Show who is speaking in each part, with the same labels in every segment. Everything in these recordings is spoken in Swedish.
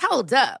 Speaker 1: Hold up.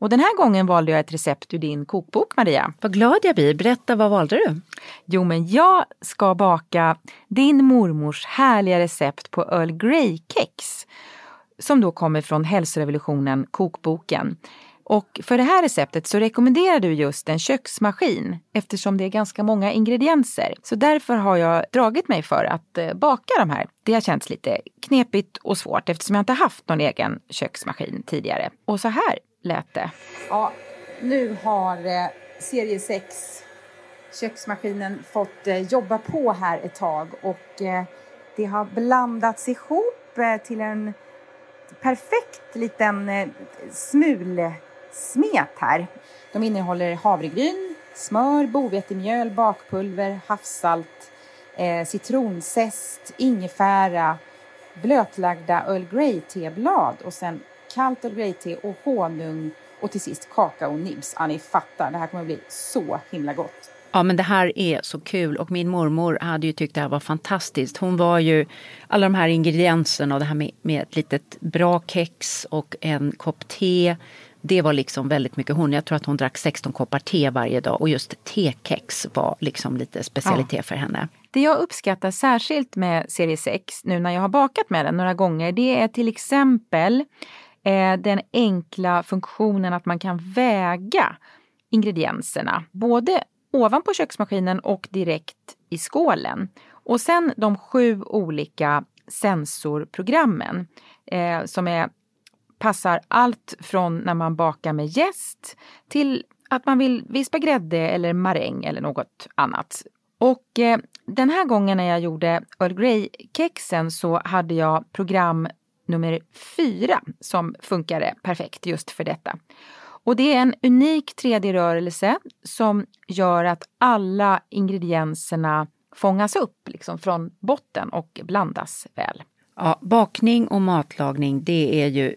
Speaker 2: Och den här gången valde jag ett recept ur din kokbok, Maria.
Speaker 3: Vad glad jag blir. Berätta, vad valde du?
Speaker 2: Jo, men jag ska baka din mormors härliga recept på Earl Grey-kex. Som då kommer från Hälsorevolutionen, kokboken. Och för det här receptet så rekommenderar du just en köksmaskin eftersom det är ganska många ingredienser. Så därför har jag dragit mig för att eh, baka de här. Det har känts lite knepigt och svårt eftersom jag inte haft någon egen köksmaskin tidigare. Och så här lät det.
Speaker 4: Ja, nu har eh, serie 6 köksmaskinen fått eh, jobba på här ett tag och eh, det har blandats ihop eh, till en perfekt liten eh, smul smulsmet här. De innehåller havregryn, smör, bovetemjöl, bakpulver, havssalt, eh, citronzest, ingefära, blötlagda Earl Grey-teblad och sen kallt Earl Grey-te och honung och till sist kakaonibs. Ja, ni fattar, det här kommer att bli så himla gott.
Speaker 3: Ja, men det här är så kul och min mormor hade ju tyckt det här var fantastiskt. Hon var ju alla de här ingredienserna och det här med, med ett litet bra kex och en kopp te. Det var liksom väldigt mycket hon. Jag tror att hon drack 16 koppar te varje dag och just tekex var liksom lite specialitet ja. för henne.
Speaker 2: Det jag uppskattar särskilt med serie 6 nu när jag har bakat med den några gånger det är till exempel eh, den enkla funktionen att man kan väga ingredienserna. Både ovanpå köksmaskinen och direkt i skålen. Och sen de sju olika sensorprogrammen eh, som är, passar allt från när man bakar med jäst till att man vill vispa grädde eller maräng eller något annat. Och eh, den här gången när jag gjorde Earl Grey-kexen så hade jag program nummer fyra som funkade perfekt just för detta. Och det är en unik 3D-rörelse som gör att alla ingredienserna fångas upp liksom från botten och blandas väl.
Speaker 3: Ja, bakning och matlagning det är ju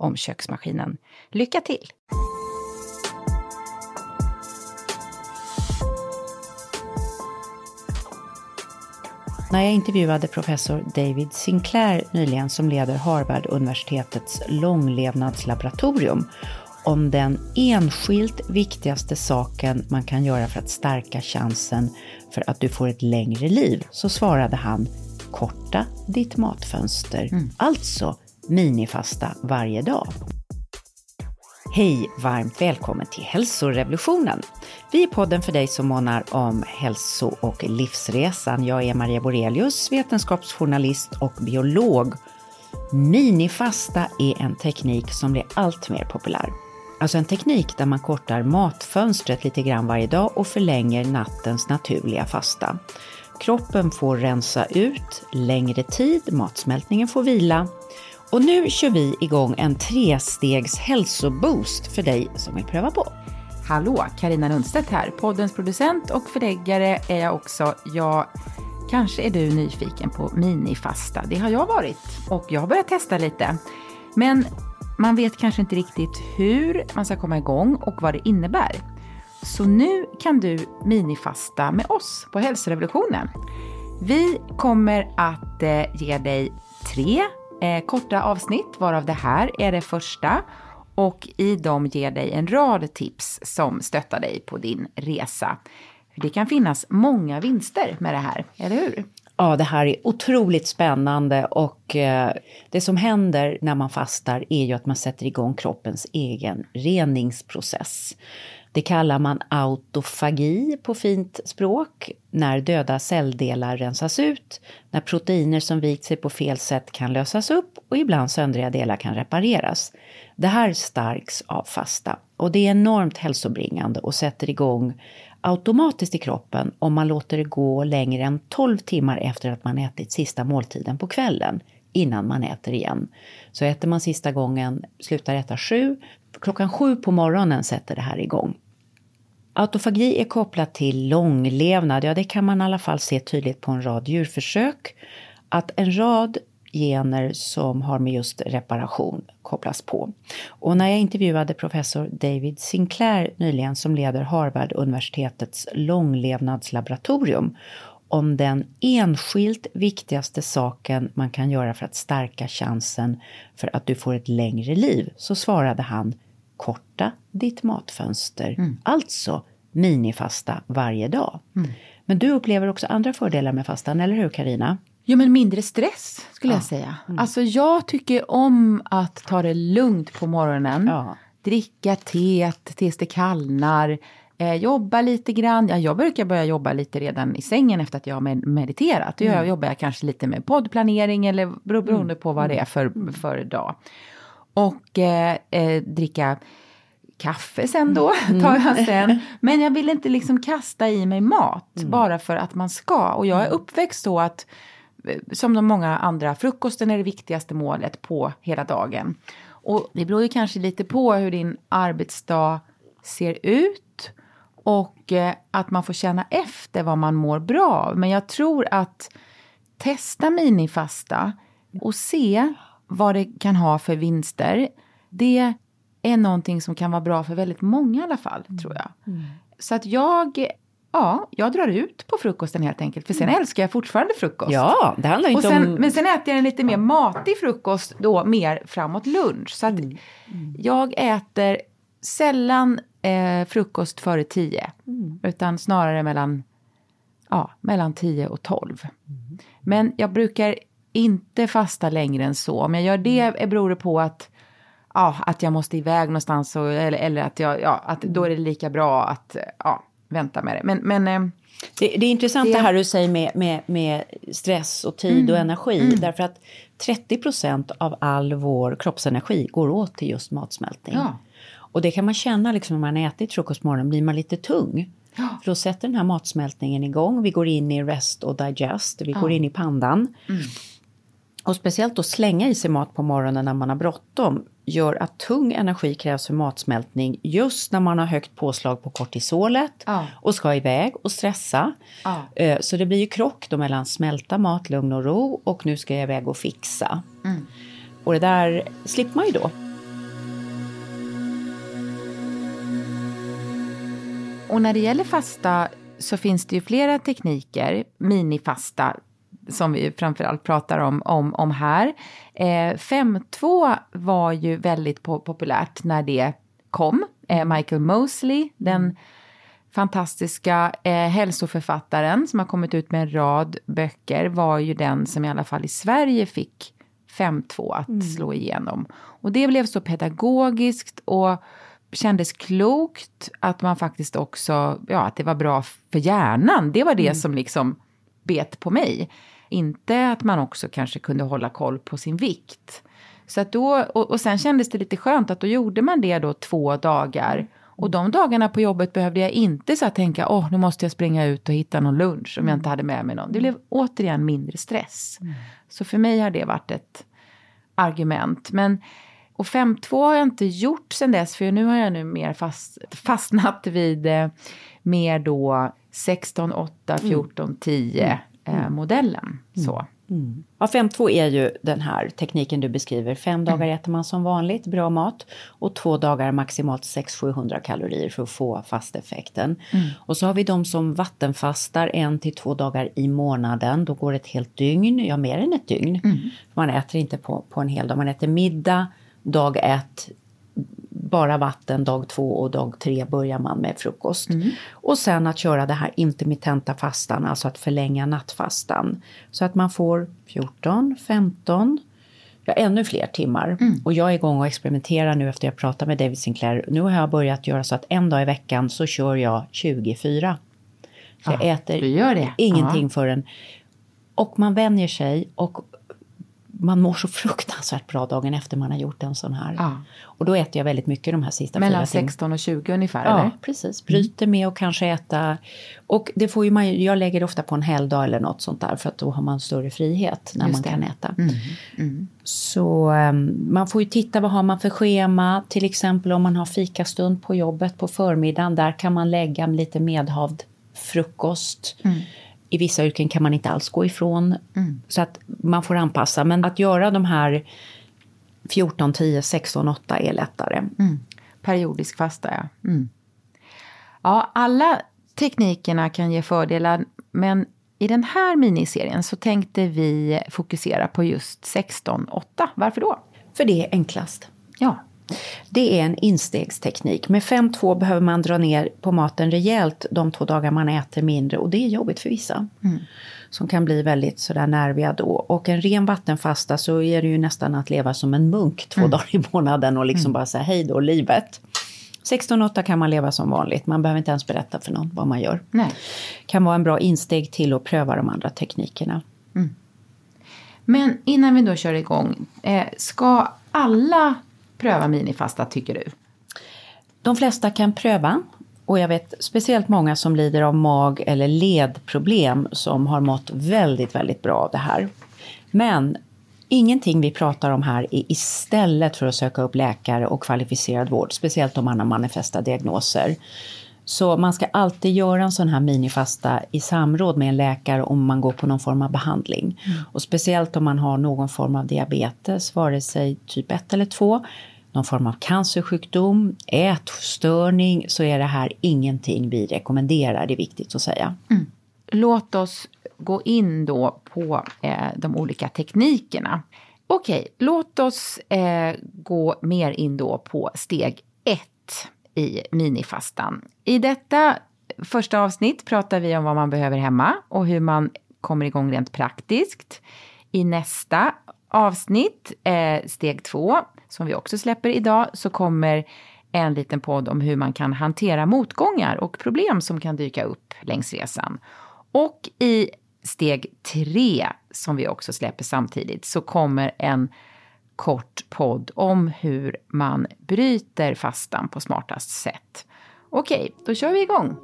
Speaker 2: om köksmaskinen. Lycka till!
Speaker 3: När jag intervjuade professor David Sinclair nyligen som leder Harvard-universitetets långlevnadslaboratorium om den enskilt viktigaste saken man kan göra för att stärka chansen för att du får ett längre liv, så svarade han korta ditt matfönster, mm. alltså minifasta varje dag. Hej! Varmt välkommen till Hälsorevolutionen. Vi är podden för dig som månar om hälso och livsresan. Jag är Maria Borelius, vetenskapsjournalist och biolog. Minifasta är en teknik som blir allt mer populär. Alltså en teknik där man kortar matfönstret lite grann varje dag och förlänger nattens naturliga fasta. Kroppen får rensa ut längre tid, matsmältningen får vila och nu kör vi igång en trestegs hälsoboost för dig som vill pröva på.
Speaker 2: Hallå, Karina Lundstedt här. Poddens producent och förläggare är jag också. Jag Kanske är du nyfiken på minifasta. Det har jag varit och jag har börjat testa lite. Men man vet kanske inte riktigt hur man ska komma igång och vad det innebär. Så nu kan du minifasta med oss på Hälsorevolutionen. Vi kommer att eh, ge dig tre eh, korta avsnitt, varav det här är det första. Och i dem ger dig en rad tips som stöttar dig på din resa. Det kan finnas många vinster med det här, eller hur?
Speaker 3: Ja, det här är otroligt spännande och eh, det som händer när man fastar är ju att man sätter igång kroppens egen reningsprocess. Det kallar man autofagi på fint språk, när döda celldelar rensas ut, när proteiner som vikt sig på fel sätt kan lösas upp och ibland söndriga delar kan repareras. Det här starks av fasta. Och det är enormt hälsobringande och sätter igång automatiskt i kroppen om man låter det gå längre än 12 timmar efter att man ätit sista måltiden på kvällen innan man äter igen. Så äter man sista gången, slutar äta sju, klockan sju på morgonen sätter det här igång. Autofagi är kopplat till långlevnad, ja det kan man i alla fall se tydligt på en rad djurförsök. Att en rad gener som har med just reparation kopplas på. Och när jag intervjuade professor David Sinclair nyligen som leder Harvard-universitetets långlevnadslaboratorium om den enskilt viktigaste saken man kan göra för att stärka chansen för att du får ett längre liv, så svarade han korta ditt matfönster, mm. alltså minifasta varje dag. Mm. Men du upplever också andra fördelar med fastan, eller hur Karina?
Speaker 2: Jo, men mindre stress skulle ja. jag säga. Mm. Alltså jag tycker om att ta det lugnt på morgonen. Ja. Dricka teet tills det kallnar. Eh, jobba lite grann. Ja, jag brukar börja jobba lite redan i sängen efter att jag har mediterat. Då mm. jobbar jag kanske lite med poddplanering eller beroende mm. på vad det är för, mm. för dag. Och eh, eh, dricka kaffe sen då, mm. tar jag sen. Men jag vill inte liksom kasta i mig mat mm. bara för att man ska. Och jag är uppväxt så att som de många andra, frukosten är det viktigaste målet på hela dagen. Och det beror ju kanske lite på hur din arbetsdag ser ut och eh, att man får känna efter vad man mår bra av. Men jag tror att testa minifasta och se vad det kan ha för vinster. Det är någonting som kan vara bra för väldigt många i alla fall, tror jag. Mm. Så att jag Ja, jag drar ut på frukosten helt enkelt. För sen mm. älskar jag fortfarande frukost.
Speaker 3: Ja, det handlar inte
Speaker 2: sen,
Speaker 3: om...
Speaker 2: Men sen äter jag en lite mer matig frukost då mer framåt lunch. Så att mm. Mm. jag äter sällan eh, frukost före tio. Mm. Utan snarare mellan, ja, mellan tio och tolv. Mm. Men jag brukar inte fasta längre än så. Om jag gör det mm. beror det på att ja, att jag måste iväg någonstans och, eller, eller att, jag, ja, att då är det lika bra att ja, vänta med det. Men, men eh,
Speaker 3: det, det, är intressant det... det här du säger med, med, med stress och tid mm. och energi. Mm. Därför att 30 procent av all vår kroppsenergi går åt till just matsmältning. Ja. Och det kan man känna liksom när man ätit frukost på morgonen, blir man lite tung. Ja. För då sätter den här matsmältningen igång. Vi går in i rest och digest, vi ja. går in i pandan. Mm. Och speciellt att slänga i sig mat på morgonen när man har bråttom gör att tung energi krävs för matsmältning just när man har högt påslag på kortisolet ja. och ska iväg och stressa. Ja. Eh, så det blir ju krock då mellan smälta mat, lugn och ro och nu ska jag iväg och fixa. Mm. Och det där slipper man ju då.
Speaker 2: Och när det gäller fasta så finns det ju flera tekniker, minifasta som vi framförallt pratar om, om, om här. Eh, 5.2 var ju väldigt po populärt när det kom. Eh, Michael Mosley, den fantastiska eh, hälsoförfattaren som har kommit ut med en rad böcker, var ju den som i alla fall i Sverige fick 5.2 att mm. slå igenom. Och det blev så pedagogiskt och kändes klokt att man faktiskt också, ja, att det var bra för hjärnan. Det var det mm. som liksom bet på mig. Inte att man också kanske kunde hålla koll på sin vikt. Så att då, och, och sen kändes det lite skönt att då gjorde man det då två dagar. Och de dagarna på jobbet behövde jag inte så att tänka, åh, oh, nu måste jag springa ut och hitta någon lunch om jag inte hade med mig någon. Det blev återigen mindre stress. Mm. Så för mig har det varit ett argument. Men, och 5.2 har jag inte gjort sen dess, för nu har jag nu mer fast, fastnat vid eh, mer då 16, 8, 14, 10 eh, modellen. Mm. Så.
Speaker 3: Mm. Ja, 5.2 är ju den här tekniken du beskriver. Fem dagar mm. äter man som vanligt, bra mat. Och två dagar maximalt 600-700 kalorier för att få fasteffekten. Mm. Och så har vi de som vattenfastar en till två dagar i månaden. Då går det ett helt dygn, ja mer än ett dygn. Mm. Man äter inte på, på en hel dag. Man äter middag, dag ett, bara vatten dag två och dag tre börjar man med frukost. Mm. Och sen att köra det här intermittenta fastan, alltså att förlänga nattfastan. Så att man får 14, 15, ja ännu fler timmar. Mm. Och jag är igång och experimenterar nu efter jag pratat med David Sinclair. Nu har jag börjat göra så att en dag i veckan så kör jag 24. Så jag äter ingenting ja. förrän... Och man vänjer sig och man mår så fruktansvärt bra dagen efter man har gjort en sån här. Ja. Och då äter jag väldigt mycket de här sista
Speaker 2: Mellan 16 och 20 ungefär?
Speaker 3: Ja,
Speaker 2: eller?
Speaker 3: precis. Bryter med och kanske äta. Och det får ju man, jag lägger ofta på en helgdag eller något sånt där för att då har man större frihet när Just man det. kan äta. Mm. Mm. Så um, man får ju titta vad har man för schema. Till exempel om man har fikastund på jobbet på förmiddagen. Där kan man lägga lite medhavd frukost. Mm. I vissa yrken kan man inte alls gå ifrån. Mm. Så att man får anpassa. Men att göra de här 14, 10, 16, 8 är lättare. Mm.
Speaker 2: Periodisk fasta, ja. Mm. Ja, alla teknikerna kan ge fördelar, men i den här miniserien så tänkte vi fokusera på just 16-8. Varför då?
Speaker 3: För det är enklast.
Speaker 2: Ja.
Speaker 3: Det är en instegsteknik. Med 5-2 behöver man dra ner på maten rejält de två dagar man äter mindre och det är jobbigt för vissa. Mm. Som kan bli väldigt sådär nerviga då. Och en ren vattenfasta så är det ju nästan att leva som en munk två mm. dagar i månaden och liksom mm. bara säga hej då livet. 16-8 kan man leva som vanligt, man behöver inte ens berätta för någon vad man gör.
Speaker 2: Nej.
Speaker 3: Kan vara en bra insteg till att pröva de andra teknikerna. Mm.
Speaker 2: Men innan vi då kör igång, eh, ska alla pröva minifasta tycker du?
Speaker 3: De flesta kan pröva. Och jag vet speciellt många som lider av mag eller ledproblem som har mått väldigt, väldigt bra av det här. Men ingenting vi pratar om här är istället för att söka upp läkare och kvalificerad vård, speciellt om man har manifesta diagnoser. Så man ska alltid göra en sån här minifasta i samråd med en läkare om man går på någon form av behandling. Mm. Och speciellt om man har någon form av diabetes, vare sig typ 1 eller 2, någon form av cancersjukdom, ätstörning, så är det här ingenting vi rekommenderar, det är viktigt att säga. Mm.
Speaker 2: Låt oss gå in då på eh, de olika teknikerna. Okej, låt oss eh, gå mer in då på steg ett i minifastan. I detta första avsnitt pratar vi om vad man behöver hemma och hur man kommer igång rent praktiskt. I nästa avsnitt, eh, steg två, som vi också släpper idag, så kommer en liten podd om hur man kan hantera motgångar och problem som kan dyka upp längs resan. Och i steg tre, som vi också släpper samtidigt, så kommer en kort podd om hur man bryter fastan på smartast sätt. Okej, då kör vi igång.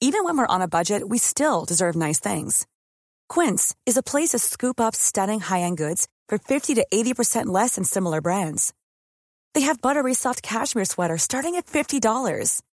Speaker 5: Even when we're on a budget we still deserve nice things. Quince is a place to scoop up stunning high-end goods for 50 to 80% less than similar brands. They have buttery soft cashmere sweaters starting at $50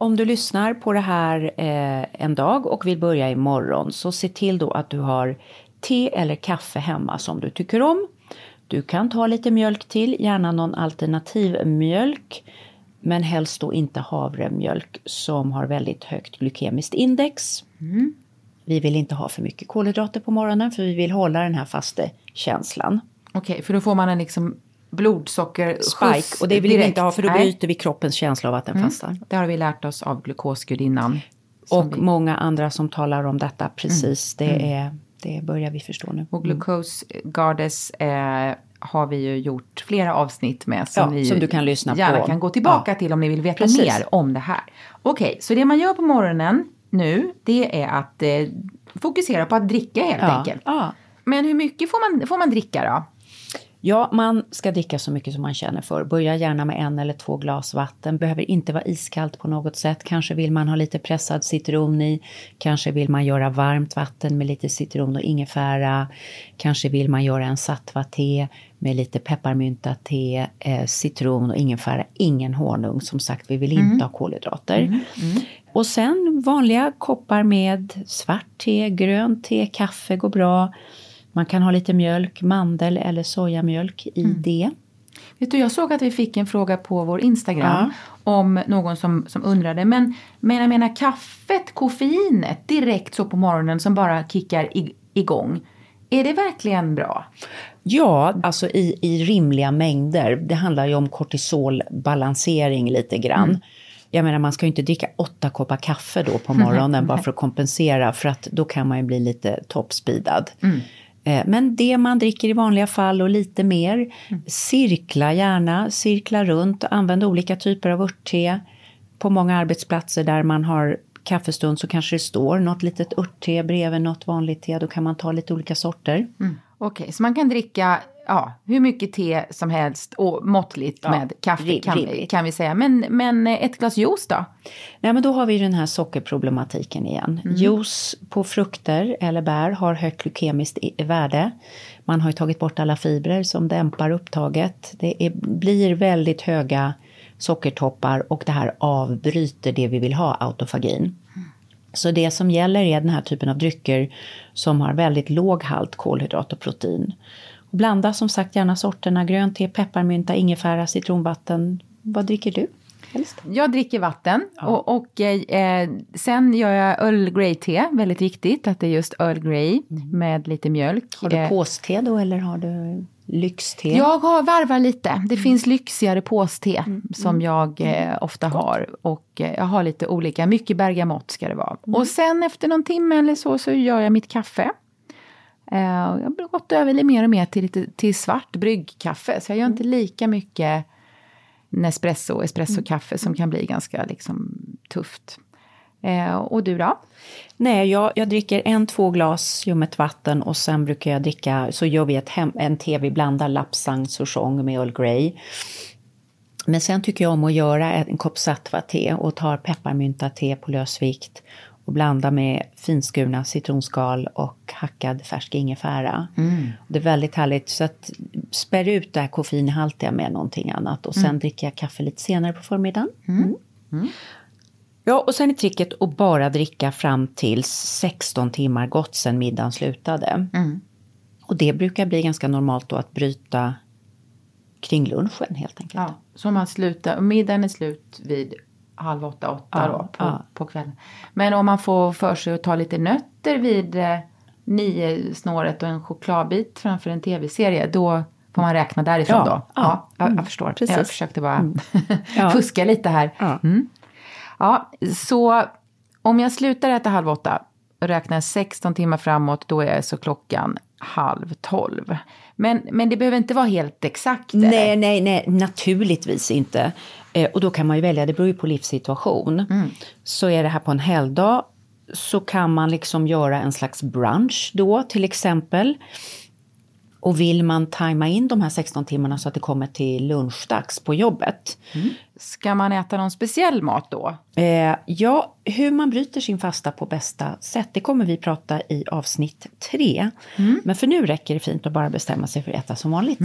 Speaker 3: Om du lyssnar på det här eh, en dag och vill börja imorgon så se till då att du har te eller kaffe hemma som du tycker om. Du kan ta lite mjölk till, gärna någon alternativ mjölk. Men helst då inte havremjölk som har väldigt högt glykemiskt index. Vi vill inte ha för mycket kolhydrater på morgonen för vi vill hålla den här faste känslan.
Speaker 2: Okej, för då får man en liksom blodsocker
Speaker 3: Spike, och det vill vi inte ha för då bryter vi kroppens känsla av att den fastar.
Speaker 2: Det har vi lärt oss av glukosgudinnan.
Speaker 3: Och
Speaker 2: vi-
Speaker 3: många andra som talar om detta precis, det, är, det börjar vi förstå nu.
Speaker 2: Och Glucose Goddess eh, har vi ju gjort flera avsnitt med. Som,
Speaker 3: Ja,
Speaker 2: ni
Speaker 3: som du kan lyssna
Speaker 2: gärna
Speaker 3: på.
Speaker 2: kan gå tillbaka
Speaker 3: Ja.
Speaker 2: till om ni vill veta
Speaker 3: Precis.
Speaker 2: mer om det här. Okej, så det man gör på morgonen nu, det är att eh, fokusera på att dricka helt
Speaker 3: Ja,
Speaker 2: enkelt. Men hur mycket får man, får man dricka då?
Speaker 3: Ja, man ska dricka så mycket som man känner för. Börja gärna med en eller två glas vatten. Behöver inte vara iskallt på något sätt. Kanske vill man ha lite pressad citron i. Kanske vill man göra varmt vatten med lite citron och ingefära. Kanske vill man göra en sattva-te med lite pepparmynta-te, eh, citron och ingefära. Ingen honung, som sagt. Vi vill inte ha kolhydrater. Och sen vanliga koppar med svart te, grönt te, kaffe går bra. Man kan ha lite mjölk, mandel eller sojamjölk i det.
Speaker 2: Vet du, jag såg att vi fick en fråga på vår Instagram om någon som, som undrade. Men, men jag menar kaffet, koffeinet direkt så på morgonen som bara kickar i, igång. Är det verkligen bra?
Speaker 3: Ja, alltså i, i rimliga mängder. Det handlar ju om kortisolbalansering lite grann. Jag menar man ska ju inte dricka åtta koppar kaffe då på morgonen bara för att kompensera för att då kan man ju bli lite toppspeedad. Eh, Men det man dricker i vanliga fall och lite mer, cirkla gärna, cirkla runt, använd olika typer av örtte. På många arbetsplatser där man har kaffestund så kanske det står något litet örtte bredvid något vanligt te, då kan man ta lite olika sorter.
Speaker 2: Okej, så man kan dricka ja, hur mycket te som helst och måttligt
Speaker 3: Ja,
Speaker 2: med kaffe kan,
Speaker 3: rimligt.
Speaker 2: kan vi säga. Men, men ett glas juice då?
Speaker 3: Nej, men då har vi den här sockerproblematiken igen. Juice på frukter eller bär har högt glykemiskt värde. Man har ju tagit bort alla fibrer som dämpar upptaget. Det är, blir väldigt höga sockertoppar och det här avbryter det vi vill ha, autofagin. Så det som gäller är den här typen av drycker som har väldigt låg halt kolhydrat och protein. Blanda som sagt gärna sorterna grönt te, pepparmynta, ingefära, citronvatten. Vad dricker du? Helst?
Speaker 2: Jag dricker vatten och, och eh, sen gör jag Earl Grey-te. Väldigt viktigt att det är just Earl Grey med lite mjölk.
Speaker 3: Har du
Speaker 2: Eh,
Speaker 3: påste då eller har du lyxte?
Speaker 2: Jag har varvar lite. Det finns lyxigare påste som jag eh, ofta har. Och eh, jag har lite olika, mycket bergamott ska det vara. Och sen efter någon timme eller så, så gör jag mitt kaffe. Eh, jag har gått över lite mer och mer till, lite, till svart bryggkaffe. Så jag gör inte lika mycket Nespresso och espressokaffe som kan bli ganska liksom, tufft. Eh, och du då?
Speaker 3: Nej, jag, jag dricker en, två glas ljummet vatten och sen brukar jag dricka, så gör vi ett hem, en te, vi blandar lapsang souchong med Earl Grey. Men sen tycker jag om att göra en kopp sattva-te och tar pepparmynta-te på lösvikt och blanda med finskurna citronskal och hackad färsk ingefära. Det är väldigt härligt. Så att spär ut det här koffeinhaltiga med någonting annat och sen dricker jag kaffe lite senare på förmiddagen. Mm. Ja, och sen är tricket att bara dricka fram till 16 timmar gott sen middagen slutade. Och det brukar bli ganska normalt då att bryta kring lunchen helt enkelt.
Speaker 2: Ja, så man slutar, middagen är slut vid halv åtta, åtta
Speaker 3: Ja,
Speaker 2: då på,
Speaker 3: ja.
Speaker 2: på kvällen. Men om man får för sig att ta lite nötter vid eh, nio snåret och en chokladbit framför en tv-serie, då får man räkna därifrån
Speaker 3: Ja,
Speaker 2: då?
Speaker 3: ja.
Speaker 2: jag,
Speaker 3: Mm,
Speaker 2: jag förstår.
Speaker 3: precis.
Speaker 2: Jag försökte bara
Speaker 3: Ja.
Speaker 2: fuska lite här.
Speaker 3: Ja.
Speaker 2: Mm. Ja, så om jag slutar äta halv åtta räknar 16 timmar framåt, då är så klockan halv tolv. Men, men det behöver inte vara helt exakt? eller?
Speaker 3: Nej, nej, nej, naturligtvis inte. Eh, och då kan man ju välja, det beror ju på livssituation. Så är det här på en helgdag så kan man liksom göra en slags brunch då till exempel. Och vill man tajma in de här 16 timmarna så att det kommer till lunchdags på jobbet.
Speaker 2: Ska man äta någon speciell mat då?
Speaker 3: Eh, ja, hur man bryter sin fasta på bästa sätt, det kommer vi prata i avsnitt tre. Men för nu räcker det fint att bara bestämma sig för att äta som vanligt.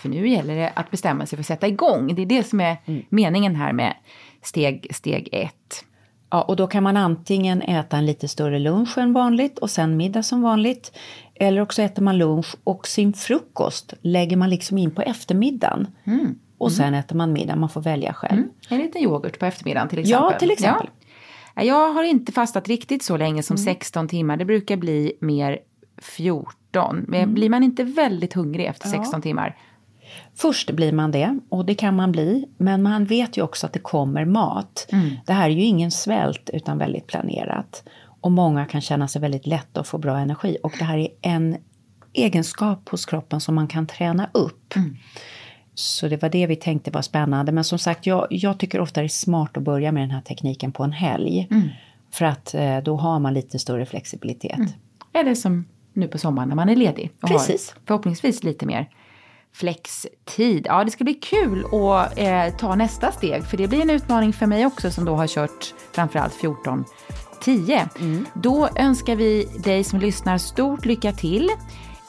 Speaker 2: För nu gäller det att bestämma sig för att sätta igång. Det är det som är meningen här med steg, steg ett.
Speaker 3: Ja, och då kan man antingen äta en lite större lunch än vanligt och sen middag som vanligt. Eller också äter man lunch och sin frukost lägger man liksom in på eftermiddagen. Och sen äter man middag, man får välja själv.
Speaker 2: En liten yoghurt på eftermiddagen till exempel.
Speaker 3: Ja, till exempel.
Speaker 2: Ja. Jag har inte fastat riktigt så länge som 16 timmar. Det brukar bli mer 14. Men blir man inte väldigt hungrig efter 16 timmar?
Speaker 3: Först blir man det, och det kan man bli, men man vet ju också att det kommer mat. Det här är ju ingen svält, utan väldigt planerat. Och många kan känna sig väldigt lätt och få bra energi. Och det här är en egenskap hos kroppen som man kan träna upp. Så det var det vi tänkte var spännande. Men som sagt, jag, jag tycker ofta det är smart att börja med den här tekniken på en helg. För att eh, då har man lite större flexibilitet.
Speaker 2: Eller som nu på sommaren när man är ledig. Och
Speaker 3: Precis.
Speaker 2: Har förhoppningsvis lite mer flextid. Ja, det ska bli kul att eh, ta nästa steg. För det blir en utmaning för mig också som då har kört framförallt 14 10. Då önskar vi dig som lyssnar stort lycka till.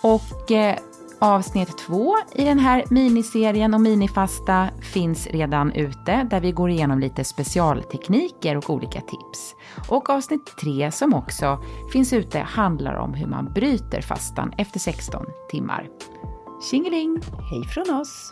Speaker 2: Och eh, avsnitt två i den här miniserien och minifasta finns redan ute där vi går igenom lite specialtekniker och olika tips. Och avsnitt tre som också finns ute handlar om hur man bryter fastan efter 16 timmar. Tjingeling!
Speaker 3: Hej från oss!